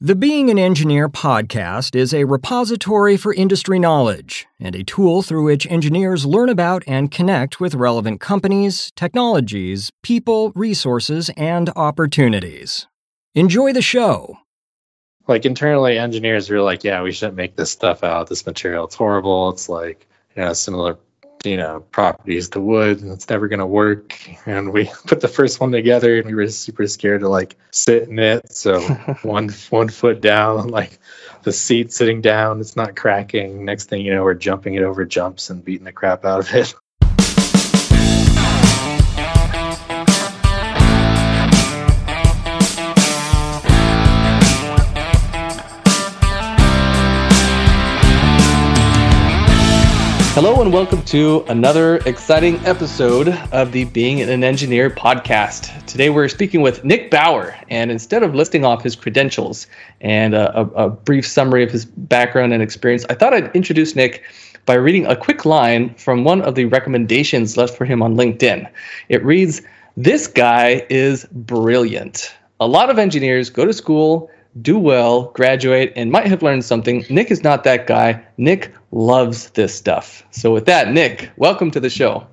The Being an Engineer podcast is a repository for industry knowledge and a tool through which engineers learn about and connect with relevant companies, technologies, people, resources, and opportunities. Enjoy the show. Like internally, engineers are like, yeah, we shouldn't make this stuff out. This material, it's horrible. It's like, you know, similar you know properties the wood and it's never going to work. And we put the first one together and we were super scared to like sit in it. So one one foot down like the seat sitting down it's not cracking. Next thing you know we're jumping it over jumps and beating the crap out of it Hello, and welcome to another exciting episode of the Being an Engineer podcast. Today, we're speaking with Nick Bauer, and instead of listing off his credentials and a, a, brief summary of his background and experience, I thought I'd introduce Nick by reading a quick line from one of the recommendations left for him on LinkedIn. It reads This guy is brilliant. A lot of engineers go to school do well, graduate, and might have learned something. Nick is not that guy. Nick loves this stuff. So, with that, Nick, welcome to the show.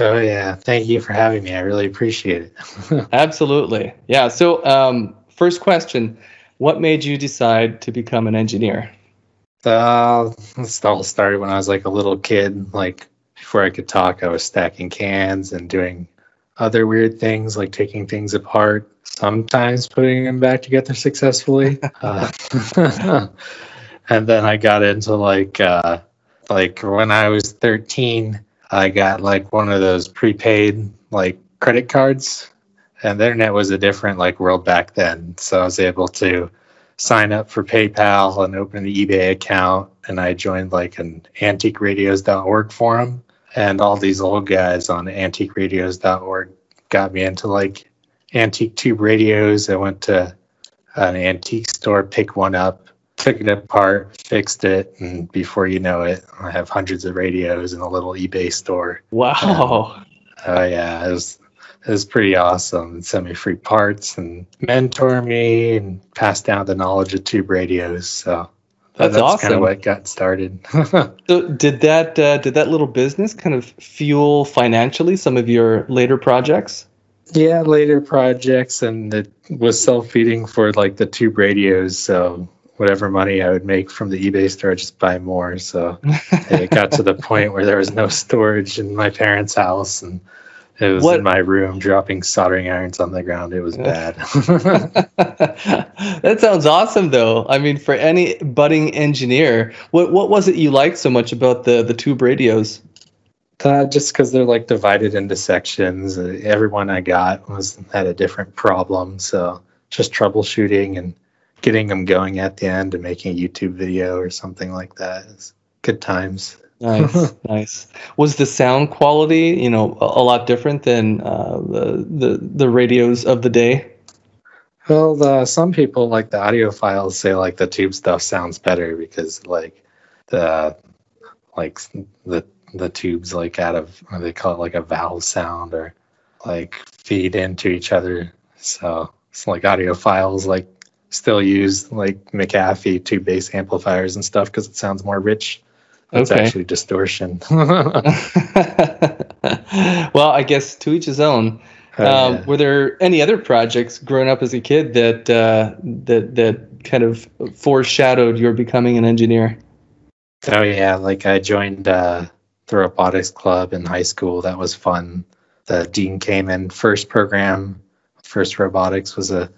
Oh, yeah. Thank you for having me. I really appreciate it. Absolutely. Yeah. So, um, first question What made you decide to become an engineer? Uh, this all started when I was like a little kid. Like, before I could talk, I was stacking cans and doing other weird things like taking things apart, sometimes putting them back together successfully. uh, and then I got into like uh, like when I was 13, I got like one of those prepaid like credit cards, and the internet was a different like world back then. So I was able to sign up for PayPal and open the eBay account, and I joined like an antiqueradios.org forum and all these old guys on antiqueradios.org got me into like antique tube radios. I went to an antique store, picked one up, took it apart, fixed it, and before you know it, I have hundreds of radios in a little eBay store. Wow. Oh uh, yeah, it was it was pretty awesome. sent me free parts and mentor me and pass down the knowledge of tube radios. So that's, that's awesome. Kind of what got started. so did that uh, did that little business kind of fuel financially some of your later projects? Yeah, later projects, and it was self feeding for like the tube radios. So whatever money I would make from the eBay store, I'd just buy more. So it got to the point where there was no storage in my parents' house, and it was what? in my room dropping soldering irons on the ground. It was bad. that sounds awesome though. I mean, for any budding engineer, what what was it you liked so much about the the tube radios? Uh, just because they're like divided into sections. Uh, everyone I got was had a different problem, so just troubleshooting and getting them going at the end and making a YouTube video or something like that is good times. Nice, nice. Was the sound quality, you know, a, a lot different than uh, the, the the radios of the day? Well, the, some people like the audiophiles say like the tube stuff sounds better because like the like the the tubes like out of they call it like a valve sound or like feed into each other. So it's like audiophiles like still use like McAfee tube based amplifiers and stuff because it sounds more rich it's okay. actually distortion. well, I guess to each his own. Oh, um, yeah. Were there any other projects growing up as a kid that uh, that that kind of foreshadowed your becoming an engineer? Oh yeah, like I joined uh, the robotics club in high school. That was fun. The Dean Kamen first program. First robotics was a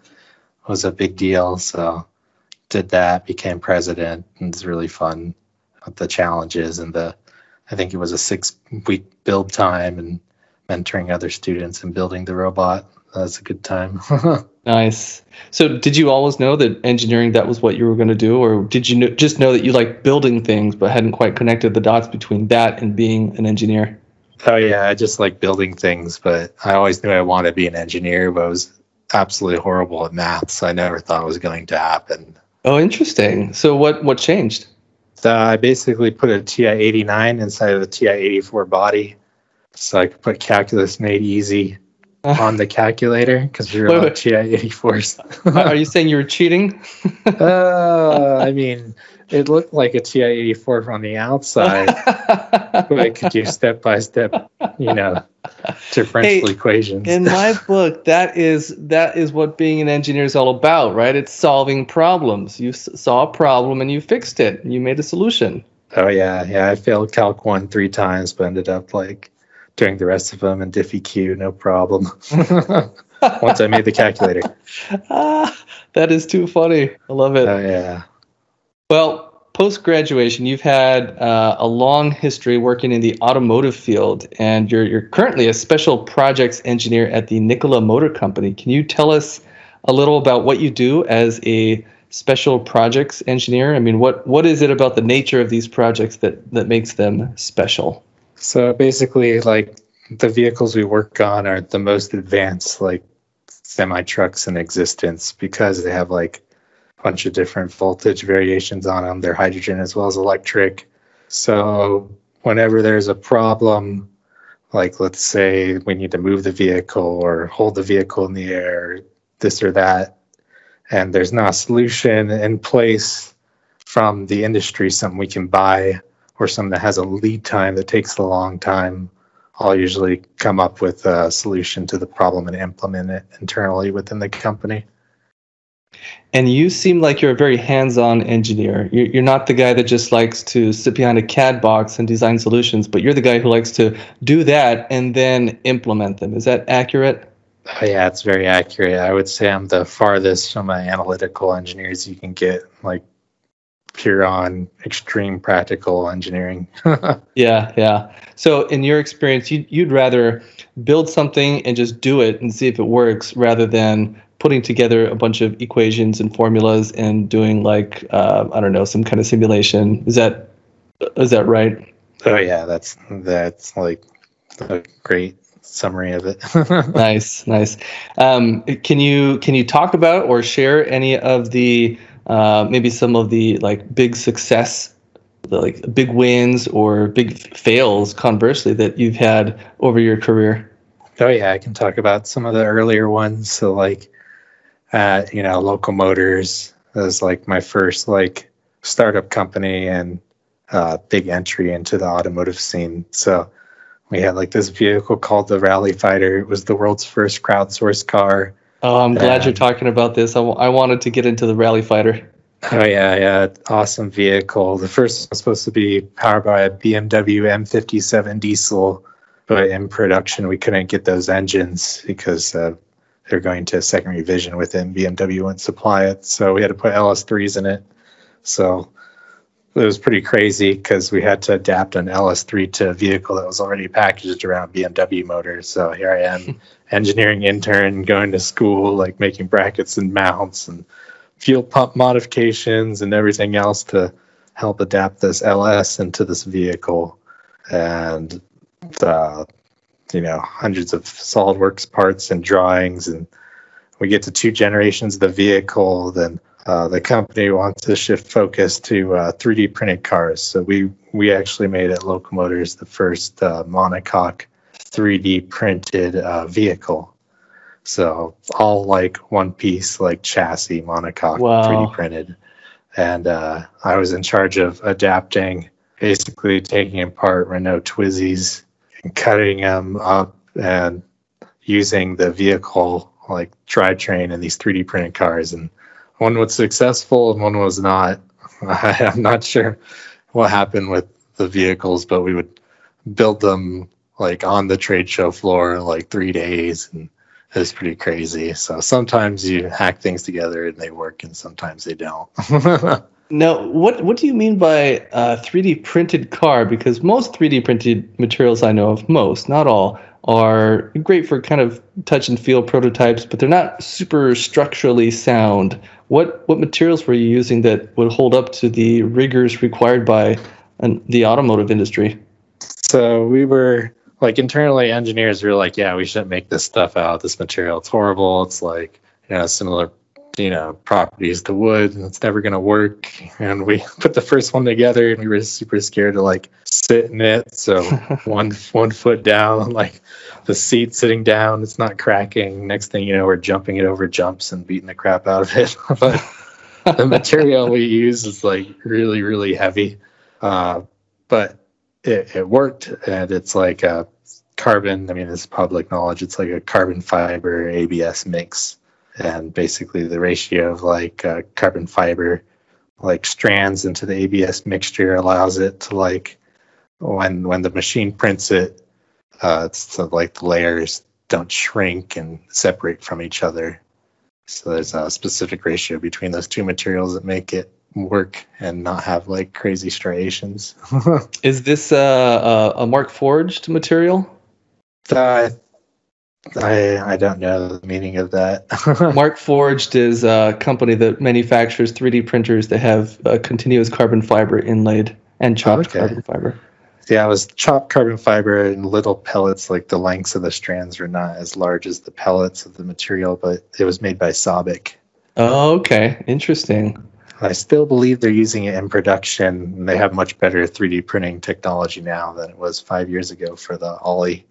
was a big deal. So did that. Became president. And it was really fun the challenges and the I think it was a six week build time and mentoring other students and building the robot. That's a good time. nice. So, did you always know that engineering that was what you were going to do, or did you know, just know that you like building things but hadn't quite connected the dots between that and being an engineer? Oh yeah, I just like building things, but I always knew I wanted to be an engineer, but I was absolutely horrible at math, so I never thought it was going to happen. Oh, interesting. So, what what changed? Uh, I basically put a TI-89 inside of the TI-84 body, so I could put calculus made easy on the calculator because you're Wait, on wait. TI 84s. Are you saying you were cheating? uh, I mean, it looked like a TI 84 from the outside, but I could do step by step, you know, differential Hey, equations. In my book, that is that is what being an engineer is all about, right? It's solving problems. You s- saw a problem and you fixed it. You made a solution. oh, yeah. Yeah. I failed Calc 1 three times, but ended up like doing the rest of them in DiffyQ, no problem. Once I made the calculator. ah, that is too funny. I love it. Oh, yeah. Well, post graduation, you've had uh, a long history working in the automotive field, and you're you're currently a special projects engineer at the Nikola Motor Company. Can you tell us a little about what you do as a special projects engineer? I mean, what what is it about the nature of these projects that that makes them special? So basically, like the vehicles we work on are the most advanced, like semi trucks in existence because they have like a bunch of different voltage variations on them. They're hydrogen as well as electric. So whenever there's a problem, like let's say we need to move the vehicle or hold the vehicle in the air, this or that, and there's not a solution in place from the industry, something we can buy or something that has a lead time that takes a long time, I'll usually come up with a solution to the problem and implement it internally within the company. And you seem like you're a very hands-on engineer. You're, you're not the guy that just likes to sit behind a CAD box and design solutions, but you're the guy who likes to do that and then implement them. Is that accurate? Oh, yeah, it's very accurate. I would say I'm the farthest from an analytical engineers you can get, like pure on extreme practical engineering. Yeah, yeah. So, in your experience, you'd, you'd rather build something and just do it and see if it works rather than putting together a bunch of equations and formulas and doing like uh, I don't know some kind of simulation. Is that is that right? oh yeah, that's that's like a great summary of it. nice, nice. Um, can you can you talk about or share any of the uh, maybe some of the like big success, the, like big wins or big fails, conversely, that you've had over your career? Oh yeah, I can talk about some of the earlier ones. So like, uh, you know, Local Motors was like my first like startup company and uh, big entry into the automotive scene. So we had like this vehicle called the Rally Fighter. It was the world's first crowdsourced car. Oh, I'm glad you're talking about this. I, w- I wanted to get into the Rally Fighter. Oh yeah, yeah, awesome vehicle. The first was supposed to be powered by a BMW M57 diesel, but in production we couldn't get those engines because uh, they're going to second revision within BMW wouldn't supply it. So we had to put LS3s in it. So it was pretty crazy because we had to adapt an LS3 to a vehicle that was already packaged around BMW motors. So here I am, engineering intern, going to school, like making brackets and mounts and fuel pump modifications and everything else to help adapt this LS into this vehicle. And the, you know, hundreds of SolidWorks parts and drawings. And we get to two generations of the vehicle, then uh, the company wants to shift focus to uh, 3D printed cars. So we we actually made at Local Motors the first uh, monocoque 3D printed uh, vehicle. So all like one piece, like chassis monocoque Wow. 3D printed. And uh, I was in charge of adapting, basically taking apart Renault Twizys and cutting them up and using the vehicle like drivetrain in these 3D printed cars. And one was successful and one was not. I'm not sure what happened with the vehicles, but we would build them like on the trade show floor like three days and it was pretty crazy. So sometimes you hack things together and they work and sometimes they don't. Now, what what do you mean by uh, 3D printed car? Because most 3D printed materials I know of, most, not all, are great for kind of touch and feel prototypes, but they're not super structurally sound. What what materials were you using that would hold up to the rigors required by an, the automotive industry? So we were like internally engineers were like, yeah, we shouldn't make this stuff out. This material, it's horrible. It's like you know similar you know properties to wood and it's never going to work. And we put the first one together and we were super scared to like sit in it. So one one foot down like the seat sitting down it's not cracking. Next thing you know we're jumping it over jumps and beating the crap out of it. But the material we use is like really really heavy. Uh, but it, it worked and it's like a carbon i mean it's public knowledge. It's like a carbon fiber abs mix and basically the ratio of like uh, carbon fiber like strands into the abs mixture allows it to like when when the machine prints it uh, it's so like the layers don't shrink and separate from each other so there's a specific ratio between those two materials that make it work and not have like crazy striations Is this uh, a, a Markforged material? uh, I I don't know the meaning of that. Markforged is a company that manufactures 3D printers that have uh, continuous carbon fiber inlaid and chopped Okay. carbon fiber. yeah, it was chopped carbon fiber in little pellets. Like the lengths of the strands were not as large as the pellets of the material, but it was made by Sabic. Oh, okay. Interesting. I still believe they're using it in production. and They have much better 3D printing technology now than it was five years ago for the Olli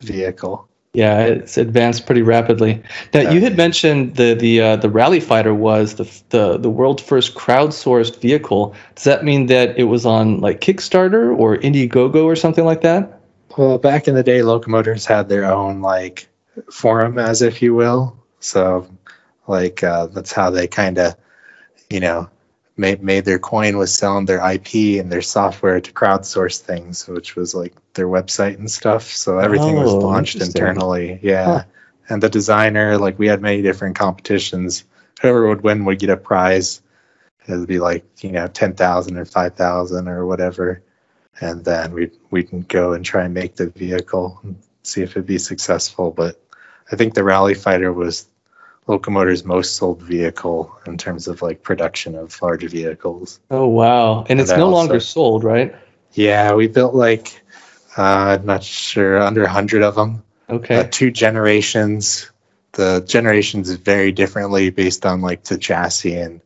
vehicle. Yeah, it's advanced pretty rapidly. Now, you had mentioned the the uh, the Rally Fighter was the the the world's first crowdsourced vehicle. Does that mean that it was on like Kickstarter or Indiegogo or something like that? Well, back in the day, Local Motors had their own like forum, as if you will. So, like uh, that's how they kind of, you know, made made their coin was selling their IP and their software to crowdsource things, which was like their website and stuff. So everything was Oh, launched internally. Yeah, Huh. and the designer, like we had many different competitions. Whoever would win would get a prize. It'd be like you know ten thousand or five thousand or whatever and then we'd, we'd go and try and make the vehicle and see if it'd be successful. But I think the Rally Fighter was Local Motors' most sold vehicle in terms of like production of large vehicles. Oh wow! And it's And I no also- longer sold, right? Yeah, we built like uh, I'm not sure under a hundred of them. Okay. Uh, two generations. The generations vary differently based on like the chassis and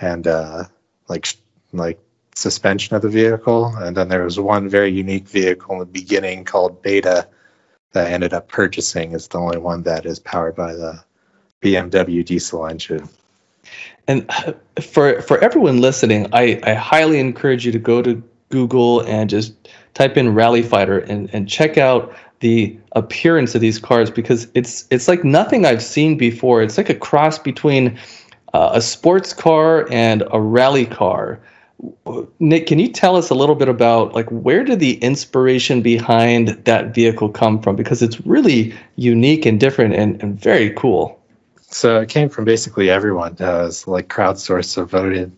and uh, like like suspension of the vehicle. And then there was one very unique vehicle in the beginning called Beta that I ended up purchasing. Is the only one that is powered by the BMW diesel engine. And for for everyone listening, I, I highly encourage you to go to Google and just type in Rally Fighter and, and check out the appearance of these cars because it's it's like nothing I've seen before. It's like a cross between uh, a sports car and a rally car. Nick, can you tell us a little bit about like where did the inspiration behind that vehicle come from? Because it's really unique and different and, and very cool. So it came from basically everyone. Uh, was like crowdsourced, so voted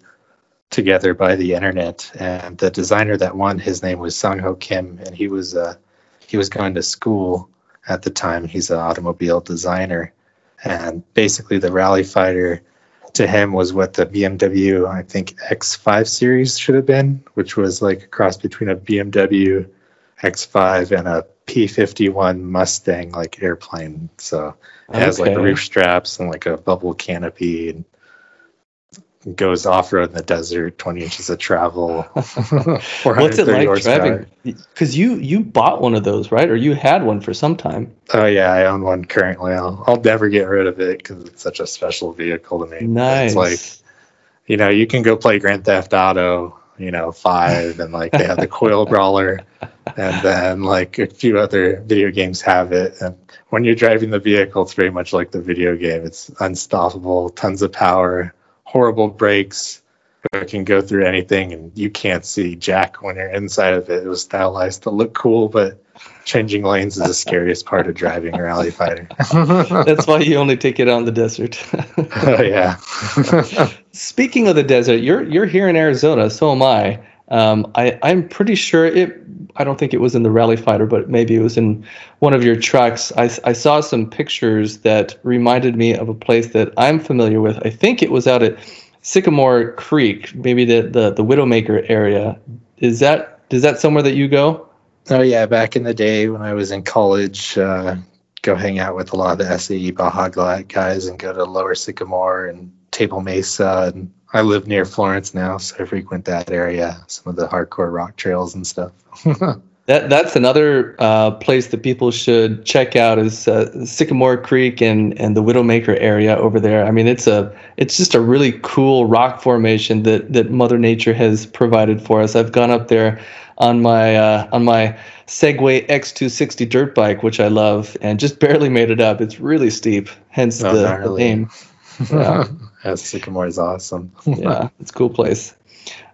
together by the internet. And the designer that won, his name was Sung Ho Kim, and he was uh, he was going to school at the time. He's an automobile designer, and basically the Rally Fighter to him was what the BMW I think X5 series should have been, which was like a cross between a BMW X5 and a P51 Mustang like airplane. So it has like roof straps and like a bubble canopy and goes off road in the desert, 20 inches of travel. What's it like driving? Because you you bought one of those, right? Or you had one for some time. Oh yeah, I own one currently. I'll I'll never get rid of it because it's such a special vehicle to me. Nice. It's like you know you can go play Grand Theft Auto, you know five, and like they have the Coil Brawler, and then like a few other video games have it. And when you're driving the vehicle, it's very much like the video game. It's unstoppable, tons of power, horrible brakes. It can go through anything, and you can't see jack when you're inside of it. It was stylized to look cool, but changing lanes is the scariest part of driving a rally fighter. That's why you only take it on the desert. oh yeah. Speaking of the desert, you're you're here in Arizona, so am I. Um, I I'm pretty sure it. I don't think it was in the Rally Fighter, but maybe it was in one of your trucks. I, I saw some pictures that reminded me of a place that I'm familiar with. I think it was out at Sycamore Creek, maybe the the, the Widowmaker area. Is that is that somewhere that you go? Oh yeah, back in the day when I was in college, uh, go hang out with a lot of the SAE Baja guys and go to Lower Sycamore and Table Mesa, and I live near Florence now, so I frequent that area. Some of the hardcore rock trails and stuff. That that's another uh, place that people should check out is uh, Sycamore Creek and and the Widowmaker area over there. I mean, it's a it's just a really cool rock formation that that Mother Nature has provided for us. I've gone up there on my uh, on my Segway X260 dirt bike, which I love, and just barely made it up. It's really steep, hence Oh, the, the name. Yeah. yeah, Sycamore is awesome. yeah, it's a cool place.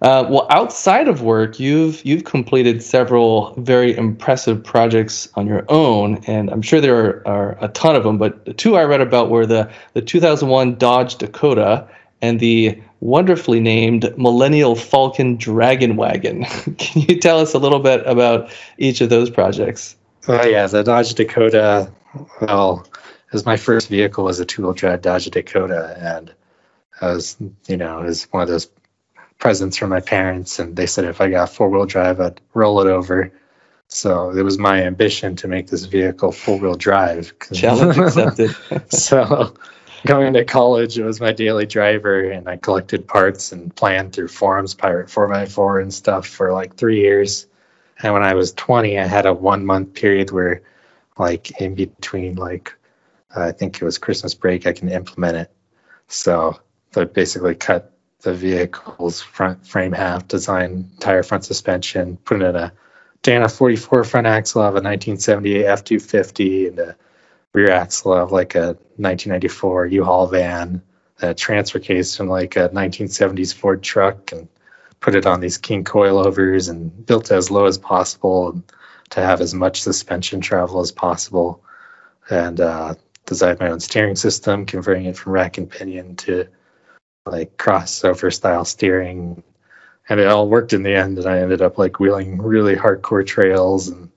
Uh, well, outside of work, you've you've completed several very impressive projects on your own, and I'm sure there are, are a ton of them. But the two I read about were the the 2001 Dodge Dakota and the wonderfully named Millennial Falcon Dragon Wagon. Can you tell us a little bit about each of those projects? Oh yeah, the Dodge Dakota. Well, was my first vehicle was a two-wheel drive Dodge Dakota, and I was, you know, it was one of those presents from my parents, and they said if I got four-wheel drive, I'd roll it over. So it was my ambition to make this vehicle four-wheel drive. Challenge accepted. so going to college, it was my daily driver, and I collected parts and planned through forums, Pirate 4x4 and stuff for like three years. And when I was 20, I had a one month period where, like, in between, like, I think it was Christmas break, I can implement it. So I basically cut the vehicle's front frame half, design tire front suspension, put in a Dana 44 front axle of a 1978 F250 and a rear axle of like a 1994 U-Haul van, a transfer case from like a 1970s Ford truck, and put it on these king coilovers and built as low as possible to have as much suspension travel as possible, and uh, designed my own steering system, converting it from rack and pinion to like crossover style steering. And it all worked in the end, and I ended up like wheeling really hardcore trails and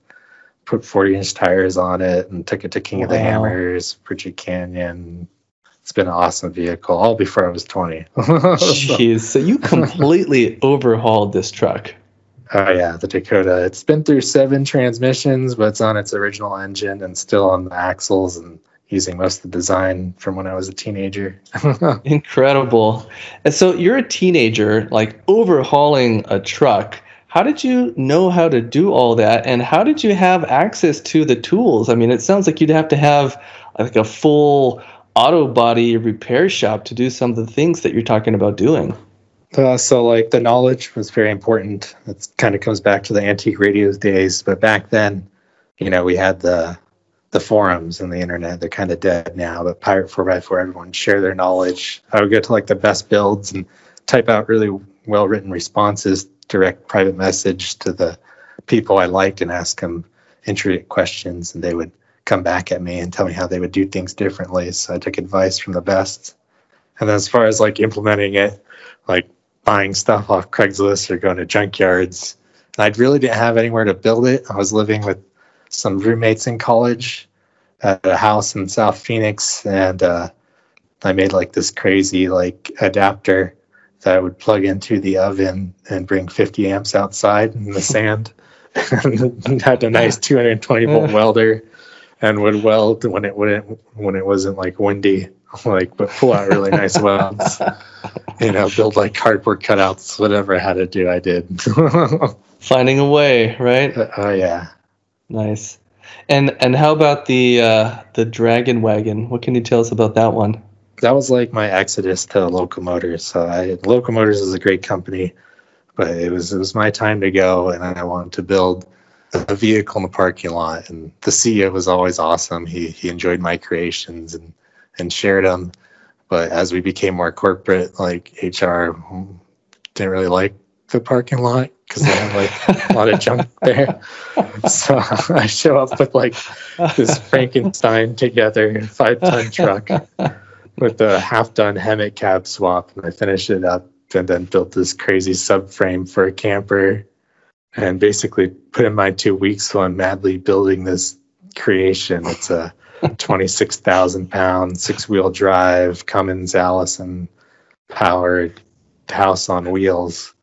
put 40 inch tires on it and took it to King of the Hammers, Bridget Canyon. It's been an awesome vehicle, all before I was 20. Jeez, so you completely overhauled this truck. Oh yeah, the Dakota. It's been through seven transmissions, but it's on its original engine and still on the axles and using most of the design from when I was a teenager. Incredible. And so you're a teenager, like overhauling a truck. How did you know how to do all that? And how did you have access to the tools? I mean, it sounds like you'd have to have like a full auto body repair shop to do some of the things that you're talking about doing. Uh, so like the knowledge was very important. It kind of comes back to the antique radios days, but back then, you know, we had the the forums and the internet. They're kind of dead now. But Pirate 4x4, everyone share their knowledge. I would go to like the best builds and type out really well written responses, direct private message to the people I liked, and ask them intricate questions, and they would come back at me and tell me how they would do things differently. So I took advice from the best. And as far as like implementing it, like buying stuff off Craigslist or going to junkyards. And I really didn't have anywhere to build it. I was living with some roommates in college at a house in South Phoenix, and uh, I made like this crazy like adapter that I would plug into the oven and bring 50 amps outside in the sand. and had a nice 220 volt welder and would weld when it wouldn't when it wasn't like windy like but pull out really nice welds you know, build like cardboard cutouts, whatever I had to do, I did. Finding a way, right? oh yeah. Nice. And and how about the uh, the Dragon Wagon? What can you tell us about that one? That was like my exodus to Local Motors. So I Local Motors is a great company, but it was it was my time to go and I wanted to build a vehicle in the parking lot and the CEO was always awesome. He he enjoyed my creations and and shared them. But as we became more corporate, like HR didn't really like the parking lot because they have like a lot of junk there. So I show up with like this Frankenstein together five ton truck with a half done HEMTT cab swap, and I finished it up and then built this crazy subframe for a camper, and basically put in my two weeks while I'm madly building this creation. It's a 26,000 pound six wheel drive Cummins Allison powered house on wheels.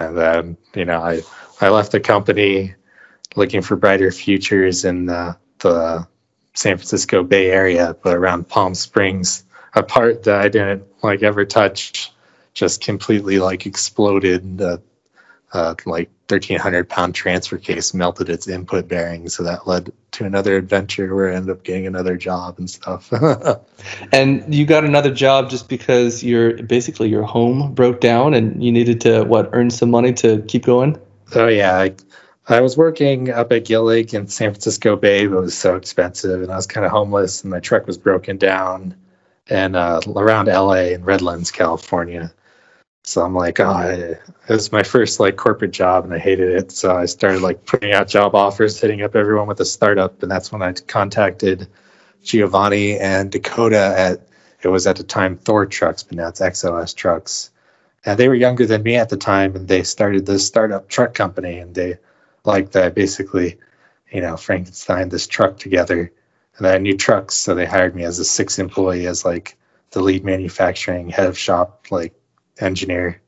And then, you know, I, I left the company looking for brighter futures in the, the San Francisco Bay Area, but around Palm Springs, a part that I didn't like ever touch just completely like exploded. The uh, like 1300 pound transfer case melted its input bearing. So that led to another adventure where I ended up getting another job and stuff. and you got another job just because your basically your home broke down and you needed to what earn some money to keep going. Oh yeah, I, I was working up at Gillig in San Francisco Bay, but it was so expensive, and I was kind of homeless, and my truck was broken down, and uh, around LA and Redlands, California. So I'm like, oh, it was my first like corporate job, and I hated it. So I started like putting out job offers, hitting up everyone with a startup, and that's when I contacted Giovanni and Dakota at it was at the time Thor Trucks, but now it's XOS Trucks. And they were younger than me at the time, and they started this startup truck company, and they liked that I basically, you know, Frankenstein this truck together, and I knew trucks, so they hired me as a six employee as like the lead manufacturing head of shop, like engineer.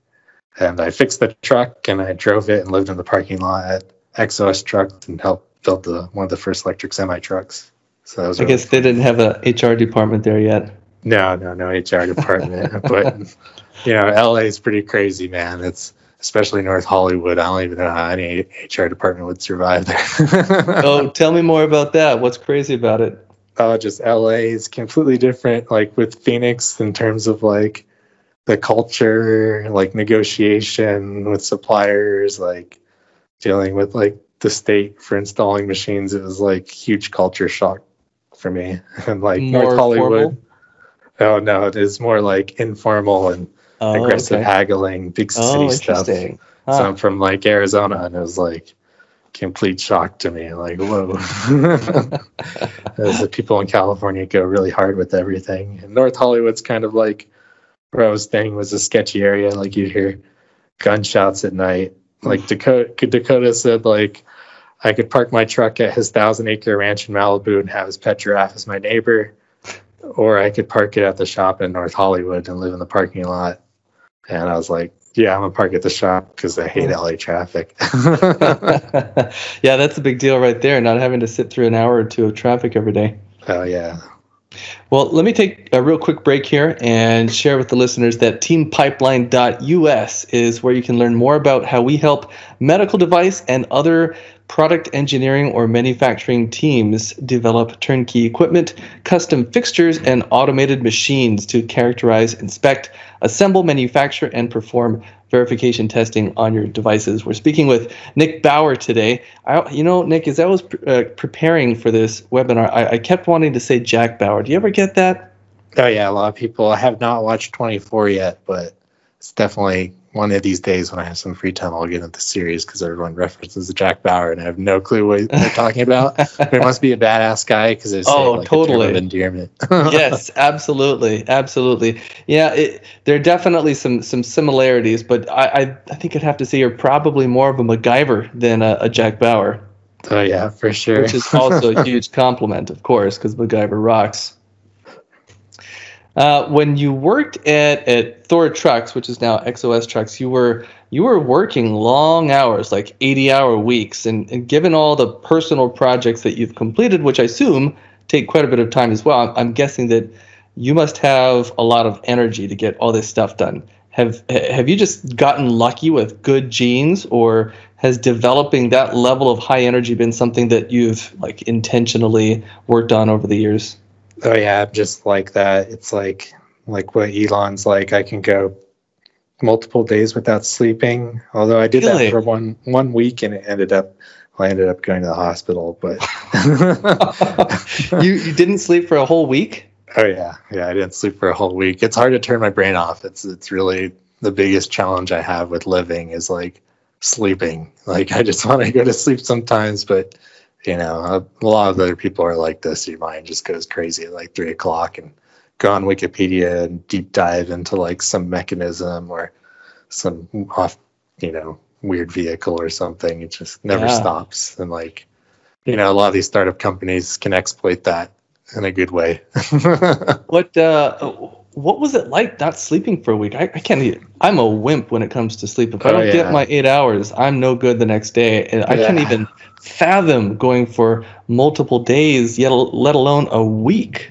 And I fixed the truck and I drove it and lived in the parking lot at XOS Trucks and helped build the one of the first electric semi trucks. So I guess they didn't have a HR department there yet. No, no, no HR department. but you know, LA is pretty crazy, man. It's especially North Hollywood. I don't even know how any HR department would survive there. oh, tell me more about that. What's crazy about it? Oh, just LA is completely different. Like with Phoenix, in terms of like the culture, like negotiation with suppliers, like dealing with like the state for installing machines. It was like huge culture shock for me. And like more North Hollywood. Formal? Oh no, it is more like informal and oh, aggressive okay. haggling, big oh, city oh, stuff. Huh. So I'm from like Arizona, and it was like complete shock to me. Like, whoa. As the people in California go really hard with everything. And North Hollywood's kind of like where I was staying was a sketchy area. Like you'd hear gunshots at night. Like Dakota, Dakota said, like I could park my truck at his thousand acre ranch in Malibu and have his pet giraffe as my neighbor, or I could park it at the shop in North Hollywood and live in the parking lot. And I was like, yeah, I'm gonna park at the shop because I hate LA traffic. yeah, that's a big deal right there. Not having to sit through an hour or two of traffic every day. Oh yeah, well, let me take a real quick break here and share with the listeners that teampipeline.us is where you can learn more about how we help medical device and other product engineering or manufacturing teams develop turnkey equipment, custom fixtures, and automated machines to characterize, inspect, assemble, manufacture, and perform verification testing on your devices. We're speaking with Nick Bauer today. I, you know, Nick, as I was uh, preparing for this webinar, I, I kept wanting to say Jack Bauer. Do you ever get that? Oh yeah, a lot of people. I have not watched 24 yet, but it's definitely one of these days when I have some free time, I'll get into the series because everyone references Jack Bauer, and I have no clue what they're talking about. but It must be a badass guy because it's oh, like totally endearment. yes, absolutely, absolutely. Yeah, it, there are definitely some some similarities, but I, I, I think I'd have to say you're probably more of a MacGyver than a, a Jack Bauer. Oh yeah, for sure. Which is also a huge compliment, of course, because MacGyver rocks. Uh, when you worked at, at Thor Trucks, which is now XOS Trucks, you were you were working long hours, like 80 hour weeks. And, and given all the personal projects that you've completed, which I assume take quite a bit of time as well, I'm, I'm guessing that you must have a lot of energy to get all this stuff done. Have have you just gotten lucky with good genes, or has developing that level of high energy been something that you've like intentionally worked on over the years? Oh yeah, just like that. It's like like what Elon's like. I can go multiple days without sleeping. Although I did really? that for one one week, and it ended up I ended up going to the hospital. But you you didn't sleep for a whole week. Oh yeah, yeah. I didn't sleep for a whole week. It's hard to turn my brain off. It's it's really the biggest challenge I have with living is like sleeping. Like I just want to go to sleep sometimes, but you know, a, a lot of other people are like this. Your mind just goes crazy at like three o'clock and go on Wikipedia and deep dive into like some mechanism or some off, you know, weird vehicle or something. It just never yeah. stops. And like, you know, a lot of these startup companies can exploit that in a good way. what uh, what was it like not sleeping for a week? I, I can't. Even, I'm a wimp when it comes to sleep. If I oh, don't yeah. get my eight hours, I'm no good the next day. And I yeah. can't even fathom going for multiple days, yet let alone a week.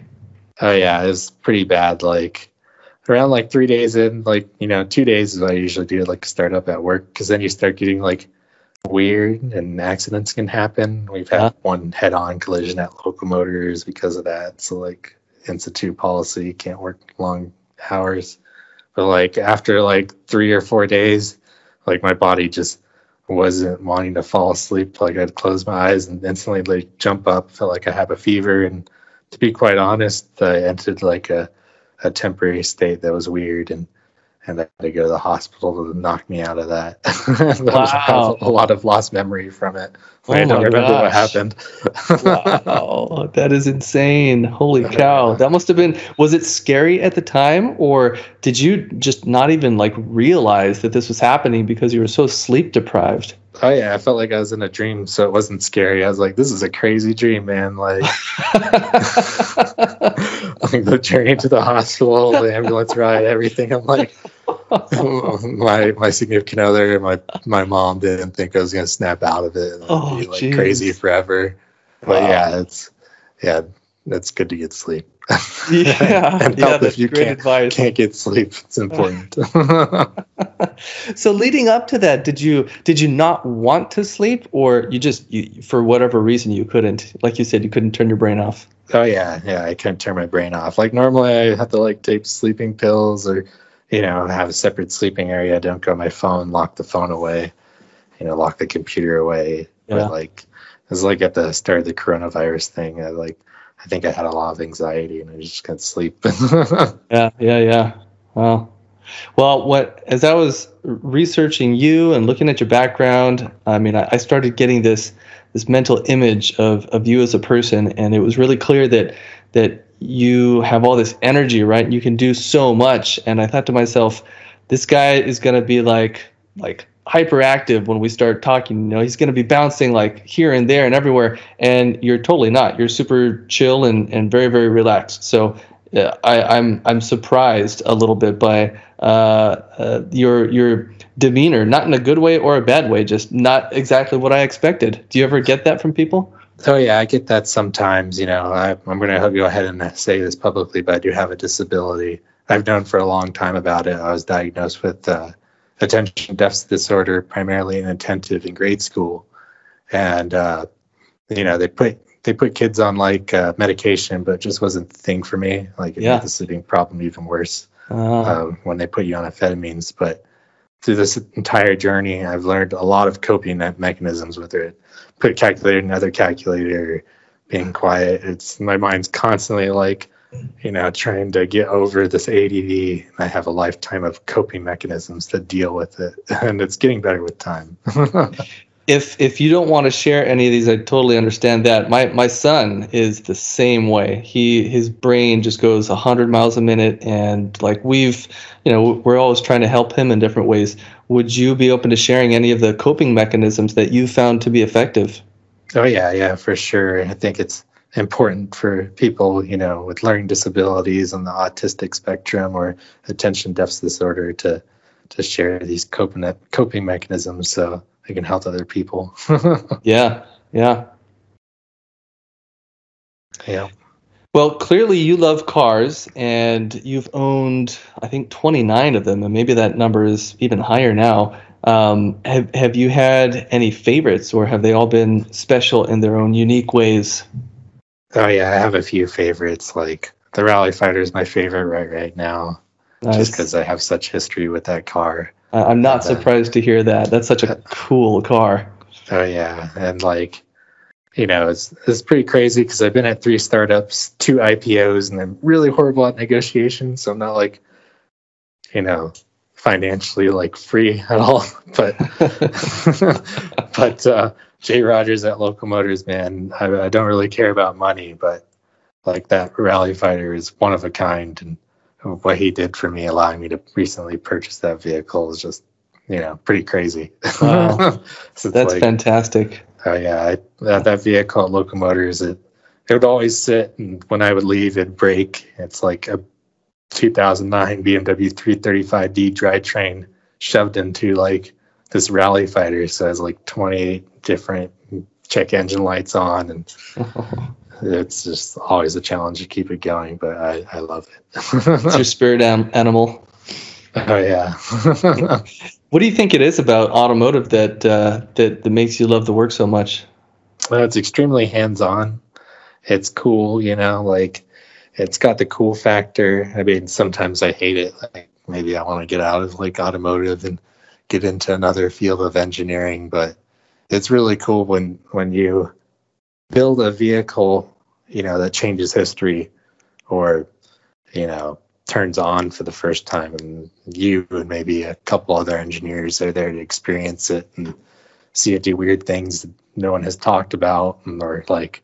Oh yeah, it was pretty bad. Like around like three days in, like you know, two days is what I usually do, like start up at work, because then you start getting like weird and accidents can happen. We've had Yeah. one head-on collision at Local Motors because of that. So like institute policy can't work long hours. But like after like three or four days, like my body just wasn't wanting to fall asleep. Like I'd close my eyes and instantly like jump up, felt like I have a fever. And to be quite honest, I entered like a, a temporary state that was weird and and I had to go to the hospital to knock me out of that. That was- I Wow. a lot of lost memory from it. Oh I don't remember what happened. Wow, that is insane. Holy cow. That must have been was it scary at the time or did you just not even like realize that this was happening because you were so sleep deprived? Oh yeah, I felt like I was in a dream, so it wasn't scary. I was like, "This is a crazy dream, man!" Like, like the journey to the hospital, the ambulance ride, everything. I'm like, my my significant other, my my mom didn't think I was gonna snap out of it and Oh, be like geez. crazy forever. But Wow. yeah, it's yeah, it's good to get sleep. Yeah, and help that's if you great can't advice. can't get sleep. It's important. so leading up to that, did you did you not want to sleep or you just you, for whatever reason you couldn't? Like you said you couldn't turn your brain off. Oh yeah, yeah. I can't turn my brain off. Like normally, I have to like take sleeping pills or, you know, have a separate sleeping area. I don't go on my phone, lock the phone away, you know, lock the computer away. Yeah. But like, it was like at the start of the coronavirus thing. I like, I think I had a lot of anxiety and I just couldn't sleep. Yeah, yeah, yeah. Wow. Well, what as I was researching you and looking at your background, I mean, I, I started getting this this mental image of of you as a person, and it was really clear that that you have all this energy, right? You can do so much, and I thought to myself, this guy is going to be like like hyperactive when we start talking. You know, he's going to be bouncing like here and there and everywhere, and you're totally not. You're super chill and and very very relaxed. So yeah, I, I'm I'm surprised a little bit by uh, uh, your your demeanor, not in a good way or a bad way, just not exactly what I expected. Do you ever get that from people? oh yeah, I get that sometimes. You know, I, I'm going to go ahead and say this publicly, but I do have a disability. I've known for a long time about it. I was diagnosed with uh, attention deficit disorder, primarily inattentive in grade school, and uh, you know they put they put kids on like uh, medication, but it just wasn't the thing for me. Like it Yeah. made the sleeping problem even worse Uh, um, when they put you on amphetamines. But through this entire journey, I've learned a lot of coping mechanisms, whether it put a calculator another calculator, being quiet. It's my mind's constantly like, you know, trying to get over this ADD. I have a lifetime of coping mechanisms to deal with it, and it's getting better with time. if if you don't want to share any of these, I totally understand that. My my son is the same way. He his brain just goes hundred miles a minute, and like we've, you know, we're always trying to help him in different ways. Would you be open to sharing any of the coping mechanisms that you found to be effective? Oh yeah, yeah, for sure. I think it's important for people, you know, with learning disabilities on the autistic spectrum or attention deficit disorder to to share these coping coping mechanisms so they can help other people. Yeah, yeah. yeah. Well, clearly you love cars, and you've owned, I think, 29 of them, and maybe that number is even higher now. Um, have Have you had any favorites, or have they all been special in their own unique ways? Oh yeah, I have a few favorites. Like the Rally Fighter is my favorite right right now, just because I have such history with that car. I'm not Uh, surprised to hear that. That's such a cool car. Oh yeah, and like, you know, it's it's pretty crazy because I've been at three startups, two IPOs, and I'm really horrible at negotiations. So I'm not like, you know, financially like free at all. But but uh, Jay Rogers at Local Motors, man, I, I don't really care about money, but like that rally fighter is one of a kind, and what he did for me, allowing me to recently purchase that vehicle, is just you know pretty crazy. Wow. So That's like- fantastic. Oh yeah, I, that that vehicle at Local Motors, it it would always sit, and when I would leave, it'd break. It's like a 2009 BMW 335D drivetrain shoved into like this rally fighter. So it's like 28 different check engine lights on, and it's just always a challenge to keep it going. But I, I love it. it's your spirit animal. Oh yeah. what do you think it is about automotive that uh, that that makes you love the work so much? Well, it's extremely hands-on. It's cool, you know, like it's got the cool factor. I mean, sometimes I hate it. Like maybe I want to get out of like automotive and get into another field of engineering, but it's really cool when when you build a vehicle, you know, that changes history or you know, turns on for the first time and you and maybe a couple other engineers are there to experience it and see it do weird things that no one has talked about or like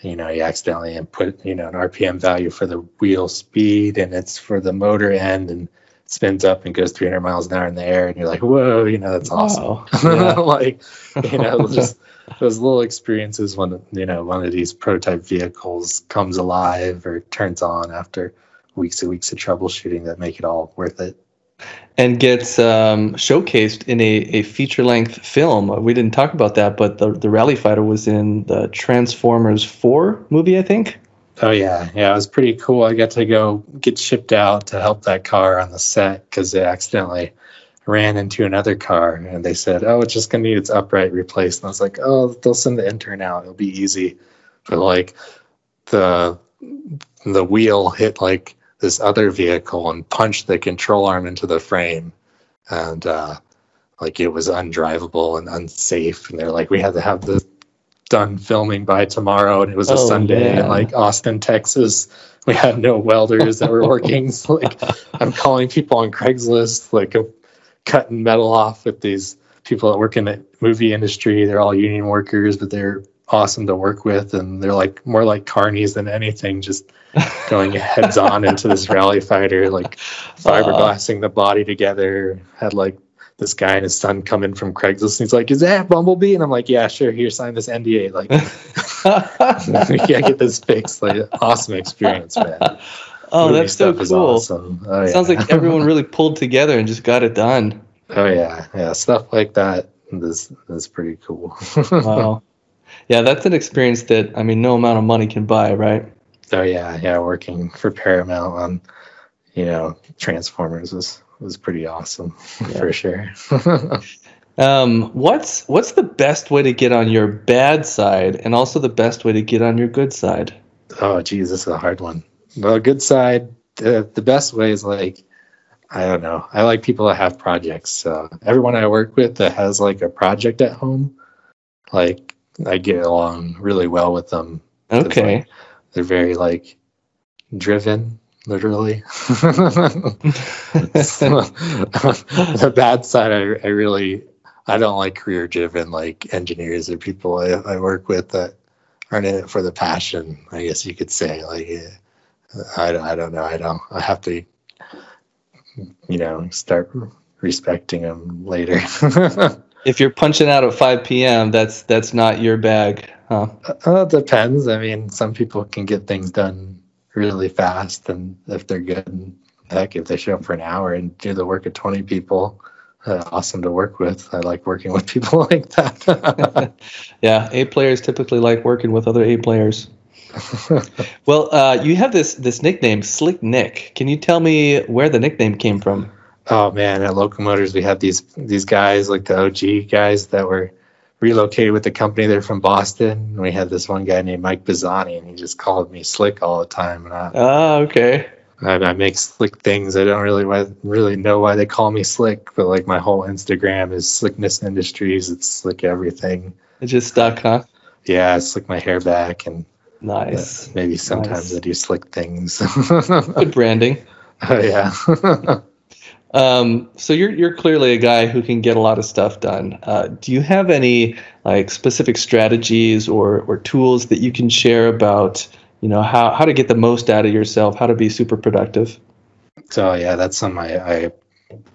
you know you accidentally input you know an rpm value for the wheel speed and it's for the motor end and spins up and goes 300 miles an hour in the air and you're like whoa you know that's awesome wow. like you know just those little experiences when you know one of these prototype vehicles comes alive or turns on after weeks and weeks of troubleshooting that make it all worth it and gets um, showcased in a, a feature length film. We didn't talk about that, but the, the Rally Fighter was in the Transformers 4 movie, I think. Oh, yeah. Yeah, it was pretty cool. I got to go get shipped out to help that car on the set because they accidentally ran into another car and they said, oh, it's just to need its upright replaced. And I was like, oh, they'll send the intern out. It'll be easy. But like the the wheel hit like this other vehicle and punched the control arm into the frame and uh, like it was undrivable and unsafe and they're like we had to have this done filming by tomorrow and it was a oh, sunday man. in like austin texas. We had no welders that were working. So like i'm calling people on craigslist like cutting metal off with these people that work in the movie industry. They're all union workers but they're awesome to work with and they're like more like carnies than anything just going heads on into this rally fighter like fiberglassing uh, the body together. Had like this guy and his son come in from Craigslist and he's like, Is that Bumblebee? And I'm like, Yeah, sure, here, sign this NDA. Like yeah, get this fixed. Like awesome experience, man. Oh, Movie that's so cool. Awesome. Oh, yeah. Sounds like everyone really pulled together and just got it done. Oh yeah, yeah, stuff like that is is pretty cool. wow yeah, that's an experience that I mean, no amount of money can buy, right? Oh yeah, yeah. Working for Paramount on, you know, Transformers was was pretty awesome yeah. for sure. um, what's what's the best way to get on your bad side, and also the best way to get on your good side? Oh, geez, this is a hard one. Well, good side, the, the best way is like I don't know. I like people that have projects. So everyone I work with that has like a project at home, like I get along really well with them. Okay. Like, they're very like driven, literally. the bad side, I, I really, I don't like career driven like engineers or people I, I work with that aren't in it for the passion. I guess you could say like, I, I don't know. I don't. I have to, you know, start respecting them later if you're punching out at 5 p.m., that's that's not your bag, huh? Uh, it depends. I mean, some people can get things done really fast, and if they're good, heck, if they show up for an hour and do the work of 20 people, uh, awesome to work with. I like working with people like that. yeah, A players typically like working with other A players. well, uh, you have this this nickname, Slick Nick. Can you tell me where the nickname came from? oh man, at Local Motors we had these these guys like the OG guys that were relocated with the company. They're from Boston. And we had this one guy named Mike Bizzani, and he just called me Slick all the time. And I, oh, okay. I, I, make slick things. I don't really really know why they call me Slick, but like my whole Instagram is Slickness Industries. It's Slick everything. It just stuck, huh? Yeah, I slick my hair back and nice. Uh, maybe sometimes nice. I do slick things. Good branding. Oh yeah. Um, so you're you're clearly a guy who can get a lot of stuff done. Uh, do you have any like specific strategies or or tools that you can share about you know how how to get the most out of yourself, how to be super productive? So yeah, that's something I, I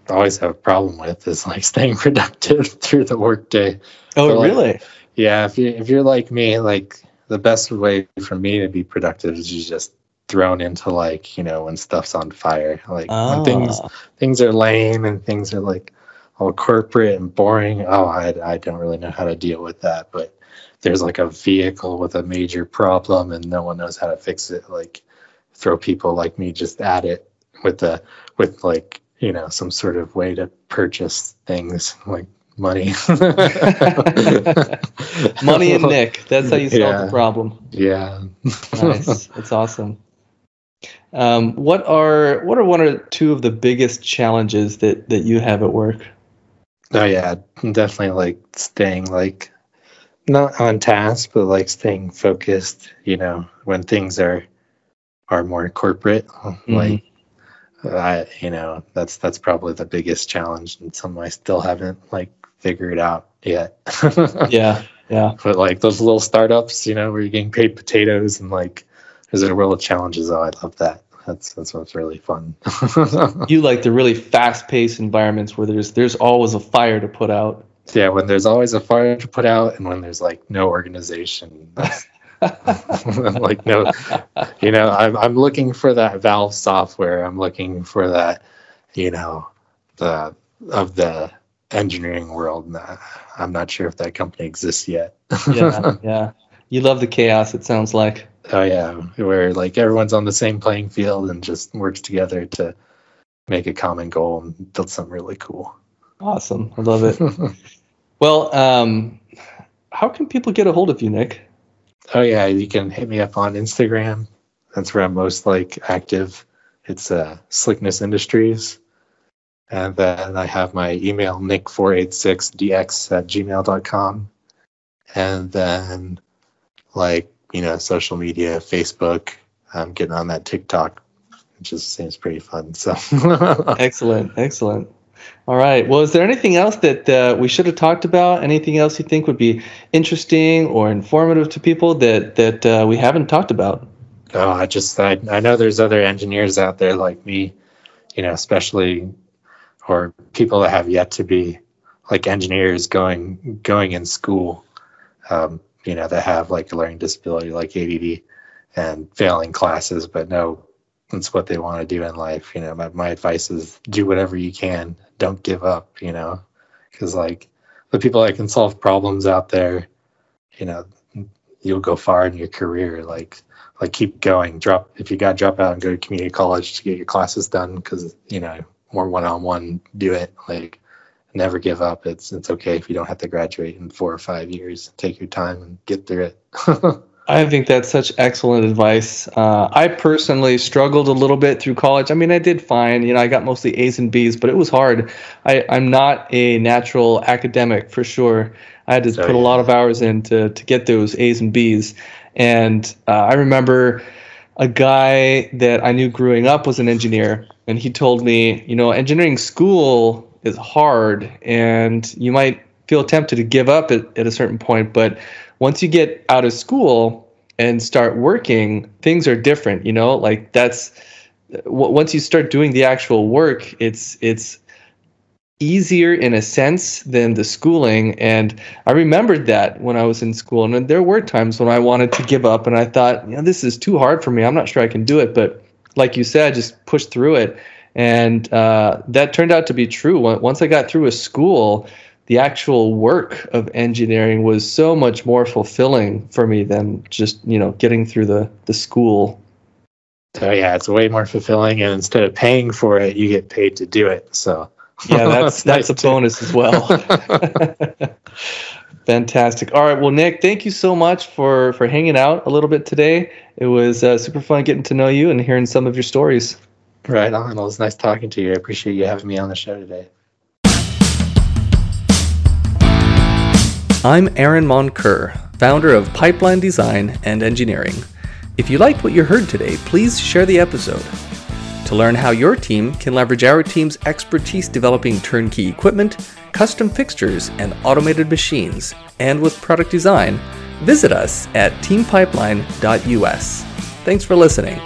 always have a problem with is like staying productive through the workday. Oh, so, really? Like, yeah, if you if you're like me, like the best way for me to be productive is you just thrown into like you know when stuff's on fire like oh. when things ah. things are lame and things are like all corporate and boring. Oh I, I don't really know how to deal with that but there's like a vehicle with a major problem and no one knows how to fix it. Like throw people like me just at it with the with like you know some sort of way to purchase things like money. Money and nick. That's how you solve Yeah. the problem. Yeah. Nice. That's awesome um, what are what are one or two of the biggest challenges that that you have at work? Oh yeah definitely like staying like not on task but like staying focused you know when things are are more corporate like I, you know, that's that's probably the biggest challenge and something I still haven't like figured out yet. yeah yeah. But like those little startups, you know, where you're getting paid potatoes and like there's a world of challenges. Oh, I love that. That's that's what's really fun. you like the really fast-paced environments where there's there's always a fire to put out yeah, when there's always a fire to put out and when there's like no organization. like no you know, I'm I'm looking for that Valve software. I'm looking for that, you know, the of the engineering world. Nah, I'm not sure if that company exists yet. yeah yeah you love the chaos it sounds like oh yeah, where like everyone's on the same playing field and just works together to make a common goal and build something really cool. awesome i love it well um how can people get a hold of you nick oh yeah, you can hit me up on Instagram. That's where I'm most like active. It's uh, Slickness Industries. And then I have my email, nick486dx at gmail.com. And then like, you know, social media, Facebook. I'm getting on that TikTok. It just seems pretty fun. So excellent excellent all right well is there anything else that uh, we should have talked about anything else you think would be interesting or informative to people that that uh, we haven't talked about Oh, I just I, I know there's other engineers out there like me, you know, especially or people that have yet to be like engineers going going in school, um, you know, that have like a learning disability like ADD and failing classes, but no, that's what they want to do in life. You know, my my advice is do whatever you can. Don't give up. You know, because like the people that can solve problems out there, you know, you'll go far in your career. Like like keep going drop if you got drop out and go to community college to get your classes done because you know more one-on-one do it like never give up it's it's okay if you don't have to graduate in four or five years take your time and get through it I think that's such excellent advice. Uh, I personally struggled a little bit through college. I mean, I did fine. You know, I got mostly A's and B's, but it was hard. I, I'm not a natural academic for sure. I had to So, put a lot of hours in to, to get those A's and B's. And uh, I remember a guy that I knew growing up was an engineer, and he told me, you know, engineering school is hard, and you might feel tempted to give up at, at a certain point, but once you get out of school and start working, things are different. You know, like that's w- once you start doing the actual work, it's it's easier in a sense than the schooling and i remembered that when i was in school and there were times when i wanted to give up and i thought you know this is too hard for me i'm not sure i can do it but like you said just push through it and uh, that turned out to be true. Once i got through a school the actual work of engineering was so much more fulfilling for me than just you know getting through the the school. So yeah it's way more fulfilling and instead of paying for it you get paid to do it so. Yeah that's that's nice a too. bonus as well. Fantastic. All right well nick thank you so much for for hanging out a little bit today. It was uh, super fun getting to know you and hearing some of your stories right on well, it was nice talking to you i appreciate you having me on the show today I'm Aaron Moncur, founder of Pipeline Design and Engineering. If you liked what you heard today, please share the episode. To learn how your team can leverage our team's expertise developing turnkey equipment, custom fixtures, and automated machines, and with product design, visit us at teampipeline.us. Thanks for listening.